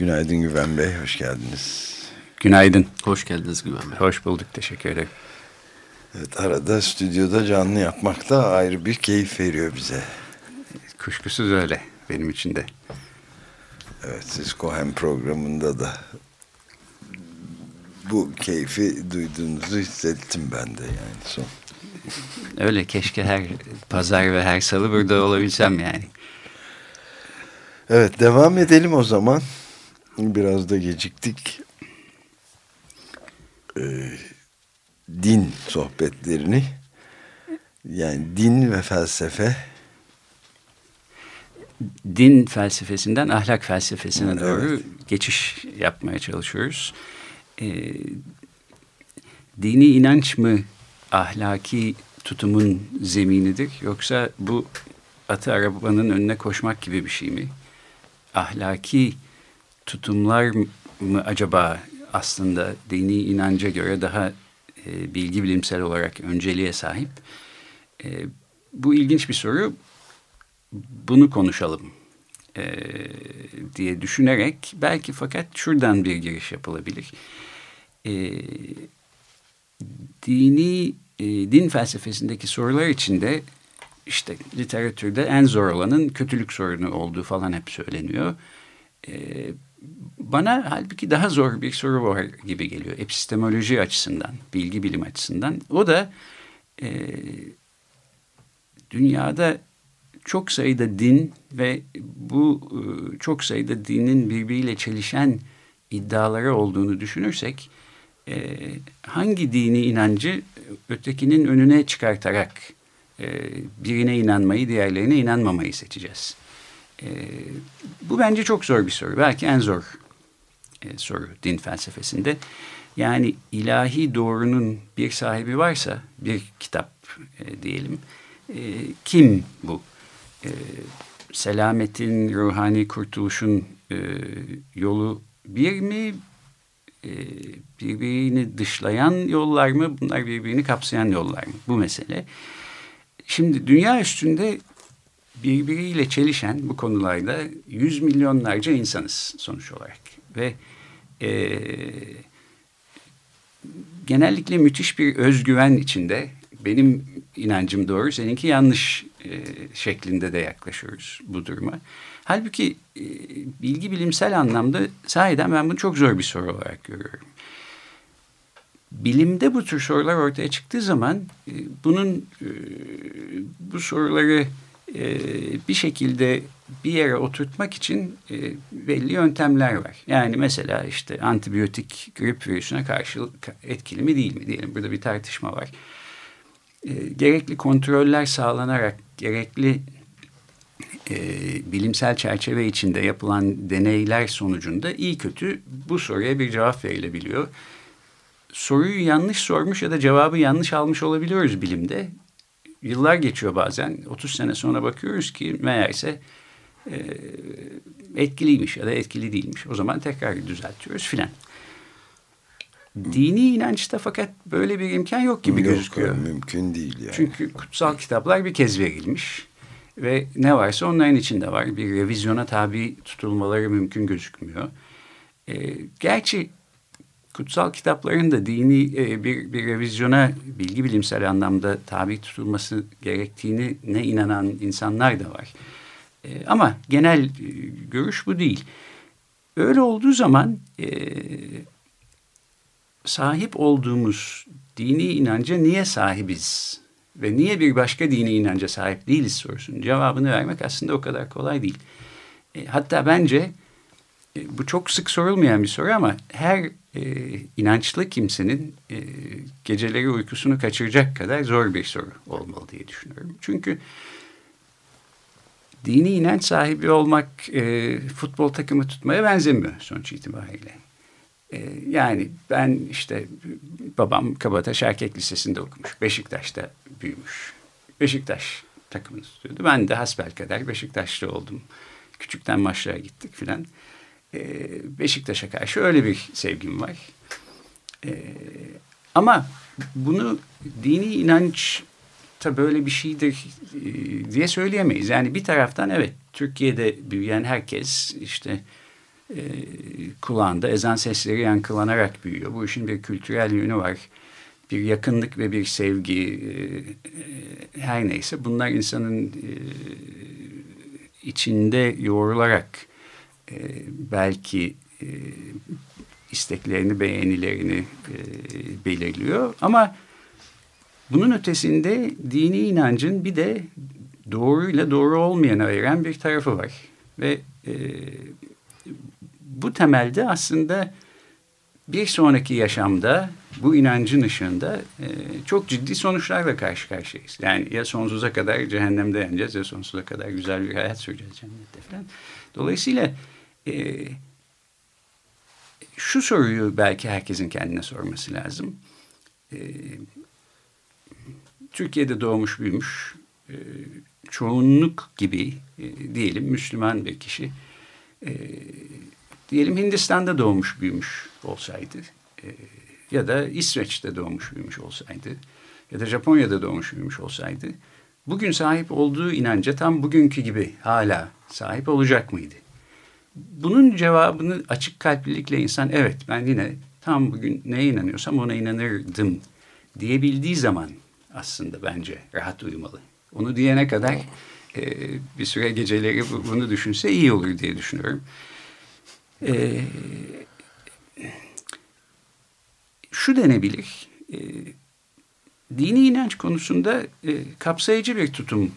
Günaydın Güven Bey, hoş geldiniz. Günaydın. Hoş geldiniz Güven Bey. Hoş bulduk, teşekkür ederim. Evet, arada stüdyoda canlı yapmak da ayrı bir keyif veriyor bize. Kuşkusuz öyle benim için de. Evet, siz Cohen programında da bu keyfi duyduğunuzu hissettim ben de yani son. Öyle keşke her pazar ve her salı burada olabilsem yani. Evet devam edelim o zaman. Biraz da geciktik. Ee, din sohbetlerini yani din ve felsefe din felsefesinden ahlak felsefesine evet. doğru geçiş yapmaya çalışıyoruz. Ee, dini inanç mı ahlaki tutumun zeminidir yoksa bu atı arabanın önüne koşmak gibi bir şey mi? Ahlaki tutumlar mı acaba aslında dini inanca göre daha e, bilgi bilimsel olarak önceliğe sahip? E, bu ilginç bir soru. Bunu konuşalım e, diye düşünerek belki fakat şuradan bir giriş yapılabilir. E, dini e, din felsefesindeki sorular içinde işte literatürde en zor olanın kötülük sorunu olduğu falan hep söyleniyor. E, bana halbuki daha zor bir soru var gibi geliyor epistemoloji açısından, bilgi bilim açısından. O da e, dünyada çok sayıda din ve bu e, çok sayıda dinin birbiriyle çelişen iddiaları olduğunu düşünürsek e, hangi dini inancı ötekinin önüne çıkartarak e, birine inanmayı diğerlerine inanmamayı seçeceğiz. E, bu bence çok zor bir soru. Belki en zor e, soru din felsefesinde. Yani ilahi doğrunun bir sahibi varsa bir kitap e, diyelim. E, kim bu? E, selametin, ruhani kurtuluşun e, yolu bir mi? E, birbirini dışlayan yollar mı? Bunlar birbirini kapsayan yollar mı? Bu mesele. Şimdi dünya üstünde birbiriyle çelişen bu konularda yüz milyonlarca insanız sonuç olarak. Ve e, genellikle müthiş bir özgüven içinde benim inancım doğru, seninki yanlış e, şeklinde de yaklaşıyoruz bu duruma. Halbuki e, bilgi bilimsel anlamda sahiden ben bunu çok zor bir soru olarak görüyorum. Bilimde bu tür sorular ortaya çıktığı zaman e, bunun e, bu soruları e, bir şekilde bir yere oturtmak için e, belli yöntemler var. Yani mesela işte antibiyotik grip virüsüne karşı etkili mi değil mi diyelim. Burada bir tartışma var. E, gerekli kontroller sağlanarak gerekli e, bilimsel çerçeve içinde yapılan deneyler sonucunda iyi kötü bu soruya bir cevap verilebiliyor. Soruyu yanlış sormuş ya da cevabı yanlış almış olabiliyoruz bilimde. Yıllar geçiyor bazen. 30 sene sonra bakıyoruz ki meğerse e, etkiliymiş ya da etkili değilmiş. O zaman tekrar düzeltiyoruz filan. Dini inançta fakat böyle bir imkan yok gibi yok, gözüküyor. Mümkün değil yani. Çünkü kutsal kitaplar bir kez verilmiş ve ne varsa onların içinde var. Bir revizyona tabi tutulmaları mümkün gözükmüyor. E, gerçi kutsal kitapların da dini e, bir, bir revizyona bilgi bilimsel anlamda tabi tutulması gerektiğini ne inanan insanlar da var. E, ama genel e, görüş bu değil. Öyle olduğu zaman e, sahip olduğumuz dini inanca niye sahibiz ve niye bir başka dini inanca sahip değiliz sorusunun cevabını vermek aslında o kadar kolay değil. E, hatta bence e, bu çok sık sorulmayan bir soru ama her e, inançlı kimsenin e, geceleri uykusunu kaçıracak kadar zor bir soru olmalı diye düşünüyorum. Çünkü dini inanç sahibi olmak e, futbol takımı tutmaya benzemiyor sonuç itibariyle. E, yani ben işte babam Kabataş Erkek Lisesi'nde okumuş. Beşiktaş'ta büyümüş. Beşiktaş takımını tutuyordu. Ben de hasbelkader Beşiktaşlı oldum. Küçükten maçlara gittik filan. E, Beşiktaş'a karşı öyle bir sevgim var. E, ama bunu dini inanç tabii böyle bir şeydir e, diye söyleyemeyiz. Yani bir taraftan evet Türkiye'de büyüyen herkes işte e, kulağında ezan sesleri yankılanarak büyüyor. Bu işin bir kültürel yönü var. Bir yakınlık ve bir sevgi e, e her neyse bunlar insanın içinde yoğrularak e, belki e, isteklerini, beğenilerini e, belirliyor. Ama bunun ötesinde dini inancın bir de doğruyla doğru olmayanı ayıran bir tarafı var. Ve e, bu temelde aslında bir sonraki yaşamda bu inancın ışığında e, çok ciddi sonuçlarla karşı karşıyayız. Yani ya sonsuza kadar cehennemde yanacağız ya sonsuza kadar güzel bir hayat süreceğiz cennette falan. Dolayısıyla e, şu soruyu belki herkesin kendine sorması lazım. E, Türkiye'de doğmuş büyümüş e, çoğunluk gibi e, diyelim Müslüman bir kişi e, diyelim Hindistan'da doğmuş büyümüş olsaydı ya da İsveç'te doğmuş büyümüş olsaydı ya da Japonya'da doğmuş büyümüş olsaydı bugün sahip olduğu inanca tam bugünkü gibi hala sahip olacak mıydı? Bunun cevabını açık kalplilikle insan evet ben yine tam bugün neye inanıyorsam ona inanırdım diyebildiği zaman aslında bence rahat uyumalı. Onu diyene kadar e, bir süre geceleri bunu düşünse iyi olur diye düşünüyorum. E, şu denebilir. E, dini inanç konusunda e, kapsayıcı bir tutum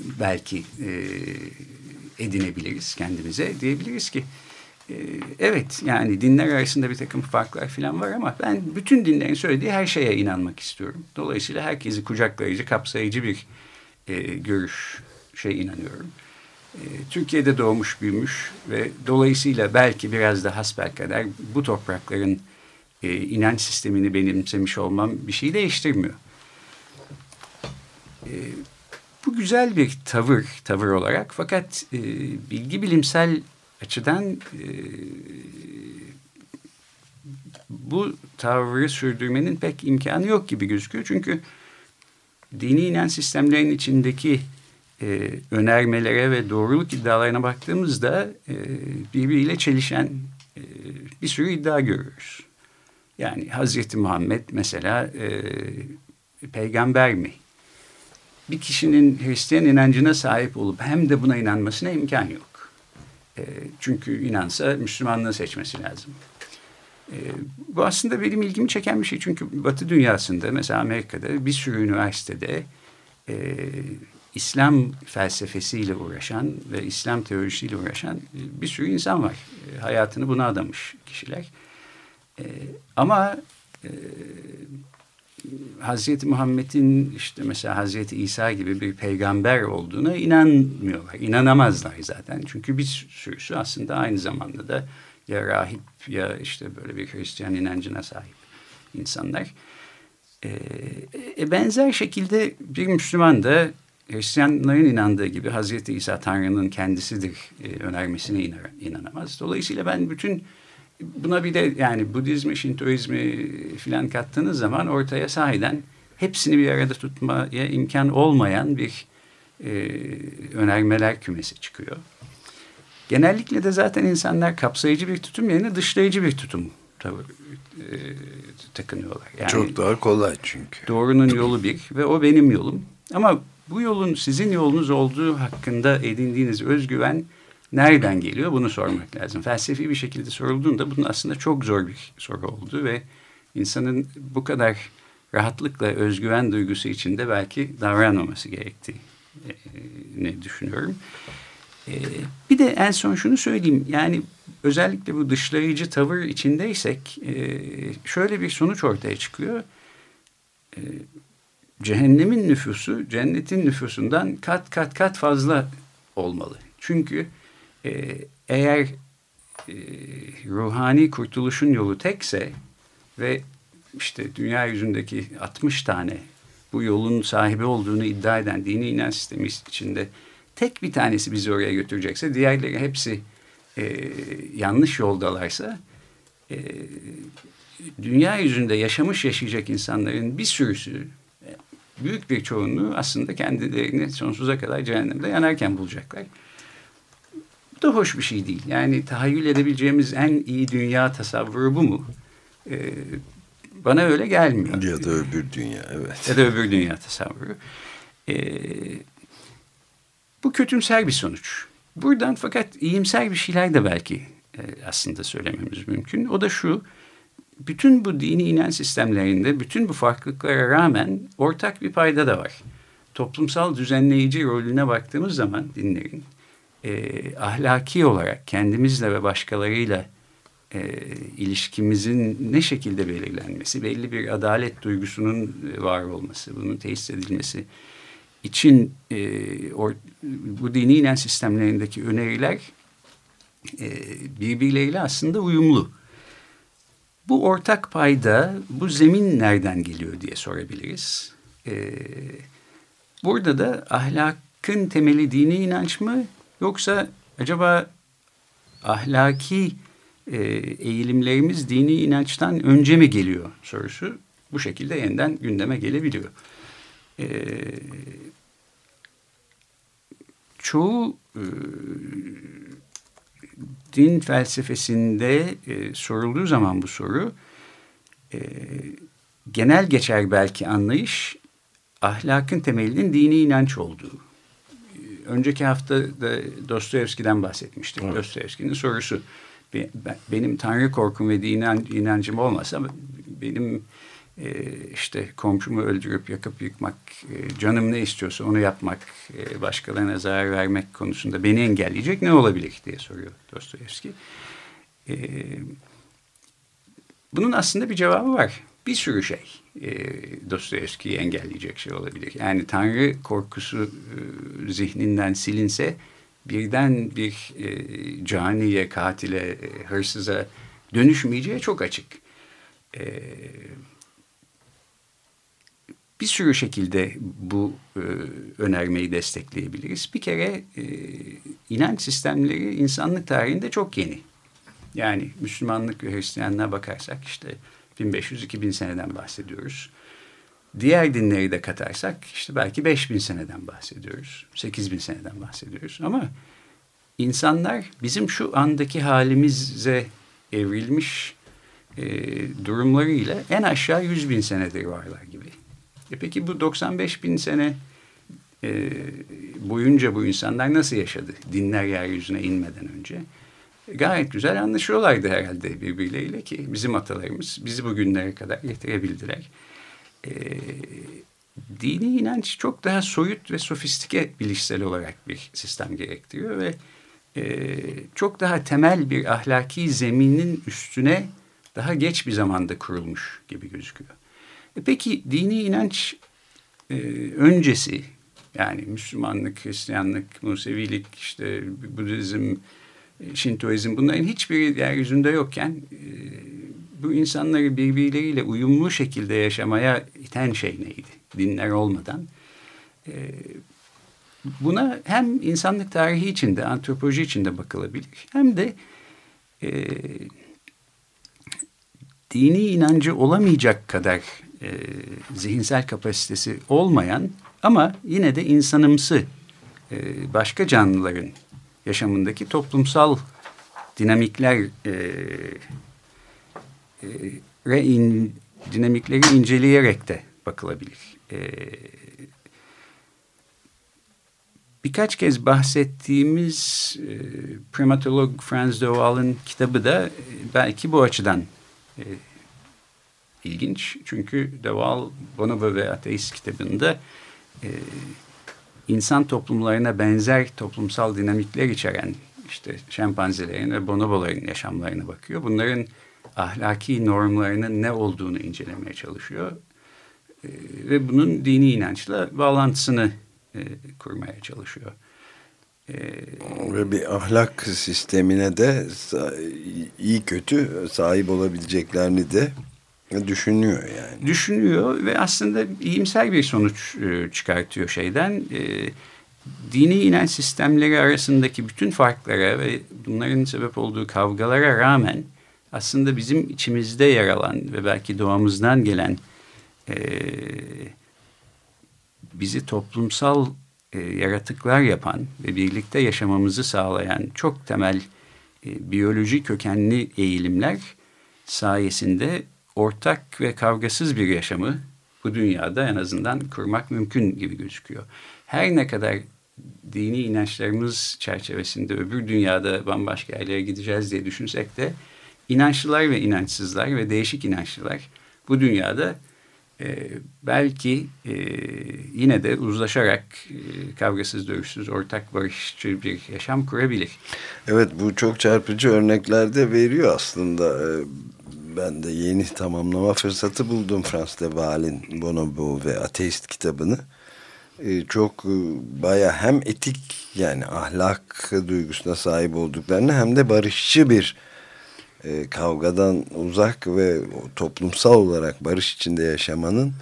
belki e, edinebiliriz kendimize. Diyebiliriz ki e, evet yani dinler arasında bir takım farklar falan var ama ben bütün dinlerin söylediği her şeye inanmak istiyorum. Dolayısıyla herkesi kucaklayıcı, kapsayıcı bir e, görüş şey inanıyorum. E, Türkiye'de doğmuş, büyümüş ve dolayısıyla belki biraz da hasbelkader bu toprakların e, inanç sistemini benimsemiş olmam bir şey değiştirmiyor. E, bu güzel bir tavır, tavır olarak fakat e, bilgi bilimsel açıdan e, bu tavrı sürdürmenin pek imkanı yok gibi gözüküyor. Çünkü dini inanç sistemlerin içindeki e, önermelere ve doğruluk iddialarına baktığımızda e, birbiriyle çelişen e, bir sürü iddia görüyoruz. Yani Hazreti Muhammed mesela e, peygamber mi? Bir kişinin Hristiyan inancına sahip olup hem de buna inanmasına imkan yok. E, çünkü inansa Müslümanlığı seçmesi lazım. E, bu aslında benim ilgimi çeken bir şey. Çünkü Batı dünyasında mesela Amerika'da bir sürü üniversitede e, İslam felsefesiyle uğraşan ve İslam teorisiyle uğraşan bir sürü insan var. E, hayatını buna adamış kişiler. E, ama e, Hazreti Muhammed'in işte mesela Hazreti İsa gibi bir peygamber olduğuna inanmıyorlar. İnanamazlar zaten. Çünkü bir sürüsü aslında aynı zamanda da ya rahip ya işte böyle bir Hristiyan inancına sahip insanlar. E, e, benzer şekilde bir Müslüman da Hristiyanların inandığı gibi Hazreti İsa Tanrı'nın kendisidir e, önermesine inan, inanamaz. Dolayısıyla ben bütün buna bir de yani Budizmi, Şintoizmi filan kattığınız zaman ortaya sahiden hepsini bir arada tutmaya imkan olmayan bir e, önermeler kümesi çıkıyor. Genellikle de zaten insanlar kapsayıcı bir tutum yerine dışlayıcı bir tutum tavır, e, takınıyorlar. Yani Çok daha kolay çünkü. Doğrunun yolu bir ve o benim yolum. Ama bu yolun sizin yolunuz olduğu hakkında edindiğiniz özgüven nereden geliyor bunu sormak lazım. Felsefi bir şekilde sorulduğunda bunun aslında çok zor bir soru oldu ve insanın bu kadar rahatlıkla özgüven duygusu içinde belki davranmaması gerektiğini e, düşünüyorum. E, bir de en son şunu söyleyeyim. Yani özellikle bu dışlayıcı tavır içindeysek e, şöyle bir sonuç ortaya çıkıyor cehennemin nüfusu cennetin nüfusundan kat kat kat fazla olmalı. Çünkü e, eğer e, ruhani kurtuluşun yolu tekse ve işte dünya yüzündeki 60 tane bu yolun sahibi olduğunu iddia eden dini inanç sistemi içinde tek bir tanesi bizi oraya götürecekse diğerleri hepsi e, yanlış yoldalarsa e, dünya yüzünde yaşamış yaşayacak insanların bir sürüsü büyük bir çoğunluğu aslında kendilerini sonsuza kadar cehennemde yanarken bulacaklar. Da hoş bir şey değil. Yani tahayyül edebileceğimiz en iyi dünya tasavvuru bu mu? Ee, bana öyle gelmiyor. Ya da öbür dünya evet. Ya da öbür dünya tasavvuru. Ee, bu kötümser bir sonuç. Buradan fakat iyimser bir şeyler de belki e, aslında söylememiz mümkün. O da şu, bütün bu dini inanç sistemlerinde bütün bu farklılıklara rağmen ortak bir payda da var. Toplumsal düzenleyici rolüne baktığımız zaman dinlerin e, ahlaki olarak kendimizle ve başkalarıyla e, ilişkimizin ne şekilde belirlenmesi, belli bir adalet duygusunun var olması, bunun tesis edilmesi için e, or, bu dini inanç sistemlerindeki öneriler e, birbirleriyle aslında uyumlu. Bu ortak payda bu zemin nereden geliyor diye sorabiliriz. Ee, burada da ahlakın temeli dini inanç mı yoksa acaba ahlaki e, eğilimlerimiz dini inançtan önce mi geliyor sorusu bu şekilde yeniden gündeme gelebiliyor. Ee, çoğu e, din felsefesinde e, sorulduğu zaman bu soru e, genel geçer belki anlayış ahlakın temelinin dini inanç olduğu. Önceki hafta da Dostoyevski'den bahsetmiştik. Evet. Dostoyevski'nin sorusu benim tanrı korkum ve inancım olmasa benim e, işte komşumu öldürüp yakıp yıkmak, e, canım ne istiyorsa onu yapmak, e, başkalarına zarar vermek konusunda beni engelleyecek ne olabilir diye soruyor Dostoyevski. bunun aslında bir cevabı var. Bir sürü şey e, Dostoyevski'yi engelleyecek şey olabilir. Yani Tanrı korkusu zihninden silinse birden bir caniye, katile, hırsıza dönüşmeyeceği çok açık. Evet bir sürü şekilde bu e, önermeyi destekleyebiliriz. Bir kere e, inanç sistemleri insanlık tarihinde çok yeni. Yani Müslümanlık ve Hristiyanlığa bakarsak işte 1500-2000 seneden bahsediyoruz. Diğer dinleri de katarsak işte belki 5000 seneden bahsediyoruz. 8000 seneden bahsediyoruz. Ama insanlar bizim şu andaki halimize evrilmiş e, durumlarıyla en aşağı 100 bin senedir varlar gibi. E peki bu 95 bin sene e, boyunca bu insanlar nasıl yaşadı? Dinler yeryüzüne inmeden önce. Gayet güzel anlaşıyorlardı herhalde birbirleriyle ki bizim atalarımız bizi bugünlere kadar getirebildiler. E, dini inanç çok daha soyut ve sofistike bilişsel olarak bir sistem gerektiriyor ve e, çok daha temel bir ahlaki zeminin üstüne daha geç bir zamanda kurulmuş gibi gözüküyor. E peki dini inanç e, öncesi yani Müslümanlık, Hristiyanlık, Musevilik, işte Budizm, Şintoizm bunların hiçbiri yeryüzünde yokken e, bu insanları birbirleriyle uyumlu şekilde yaşamaya iten şey neydi? Dinler olmadan. E, buna hem insanlık tarihi içinde, antropoloji içinde bakılabilir hem de e, dini inancı olamayacak kadar e, zihinsel kapasitesi olmayan ama yine de insanımsı e, başka canlıların yaşamındaki toplumsal dinamikler e, e, in, dinamikleri inceleyerek de bakılabilir. E, birkaç kez bahsettiğimiz e, primatolog Franz de Waal'ın kitabı da e, belki bu açıdan e, ilginç. Çünkü Deval Bonobo ve Ateist kitabında e, insan toplumlarına benzer toplumsal dinamikler içeren işte şempanzelerin ve bonoboların yaşamlarına bakıyor. Bunların ahlaki normlarının ne olduğunu incelemeye çalışıyor. E, ve bunun dini inançla bağlantısını e, kurmaya çalışıyor. E, ve bir ahlak sistemine de iyi kötü sahip olabileceklerini de düşünüyor yani. Düşünüyor ve aslında iyimser bir sonuç e, çıkartıyor şeyden. E, dini inanç sistemleri arasındaki bütün farklara ve bunların sebep olduğu kavgalara rağmen aslında bizim içimizde yer alan ve belki doğamızdan gelen e, bizi toplumsal yaratıklar yapan ve birlikte yaşamamızı sağlayan çok temel biyoloji kökenli eğilimler sayesinde ortak ve kavgasız bir yaşamı bu dünyada en azından kurmak mümkün gibi gözüküyor. Her ne kadar dini inançlarımız çerçevesinde öbür dünyada bambaşka yerlere gideceğiz diye düşünsek de inançlılar ve inançsızlar ve değişik inançlılar bu dünyada e, belki e, yine de uzlaşarak e, kavgasız dövüşsüz ortak barışçı bir yaşam kurabilir. Evet bu çok çarpıcı örneklerde veriyor aslında. E, ben de yeni tamamlama fırsatı buldum Frans de Waal'in Bonobo ve Ateist kitabını. E, çok e, baya hem etik yani ahlak duygusuna sahip olduklarını hem de barışçı bir e, kavgadan uzak ve toplumsal olarak barış içinde yaşamanın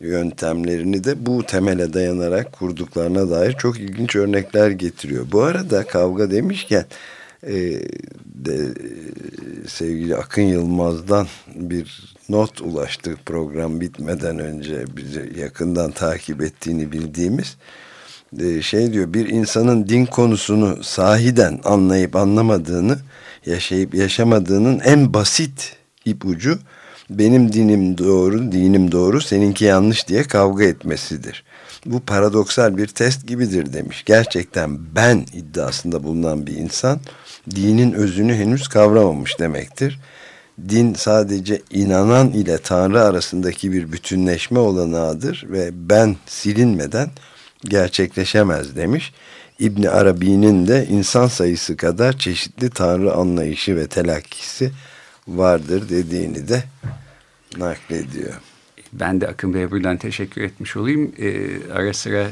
yöntemlerini de bu temele dayanarak kurduklarına dair çok ilginç örnekler getiriyor. Bu arada kavga demişken e, de, sevgili Akın Yılmaz'dan bir not ulaştı program bitmeden önce bizi yakından takip ettiğini bildiğimiz e, şey diyor bir insanın din konusunu sahiden anlayıp anlamadığını yaşayıp yaşamadığının en basit ipucu benim dinim doğru, dinim doğru, seninki yanlış diye kavga etmesidir. Bu paradoksal bir test gibidir demiş. Gerçekten ben iddiasında bulunan bir insan dinin özünü henüz kavramamış demektir. Din sadece inanan ile Tanrı arasındaki bir bütünleşme olanağıdır ve ben silinmeden gerçekleşemez demiş. İbni Arabi'nin de insan sayısı kadar çeşitli tanrı anlayışı ve telakkisi vardır dediğini de naklediyor. Ben de Akın Bey'e buradan teşekkür etmiş olayım. Ee, ara sıra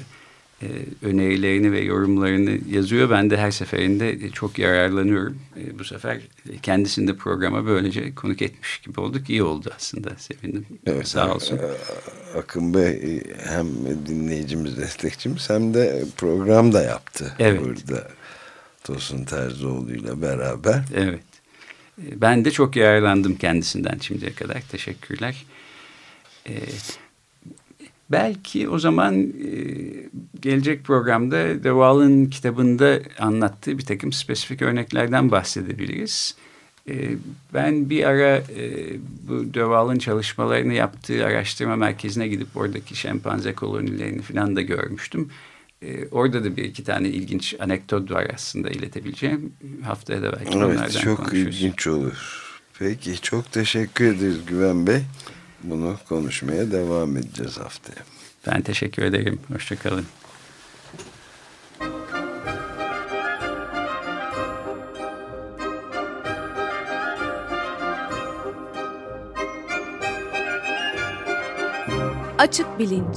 e, önerilerini ve yorumlarını yazıyor. Ben de her seferinde çok yararlanıyorum. E, bu sefer kendisini de programa böylece konuk etmiş gibi olduk. İyi oldu aslında. Sevindim. Evet, Sağ olsun. E, Akın Bey hem dinleyicimiz, destekçimiz hem de program da yaptı. Evet. Burada Tosun Terzioğlu ile beraber. Evet. Ben de çok yararlandım kendisinden şimdiye kadar. Teşekkürler. Evet. Belki o zaman e, gelecek programda De kitabında anlattığı bir takım spesifik örneklerden bahsedebiliriz. E, ben bir ara e, bu De çalışmalarını yaptığı araştırma merkezine gidip oradaki şempanze kolonilerini falan da görmüştüm. E, orada da bir iki tane ilginç anekdot var aslında iletebileceğim. Haftaya da belki evet, onlardan çok konuşuruz. çok ilginç olur. Peki çok teşekkür ederiz Güven Bey. Bunu konuşmaya devam edeceğiz haftaya. Ben teşekkür ederim. Hoşçakalın. Açık Bilinç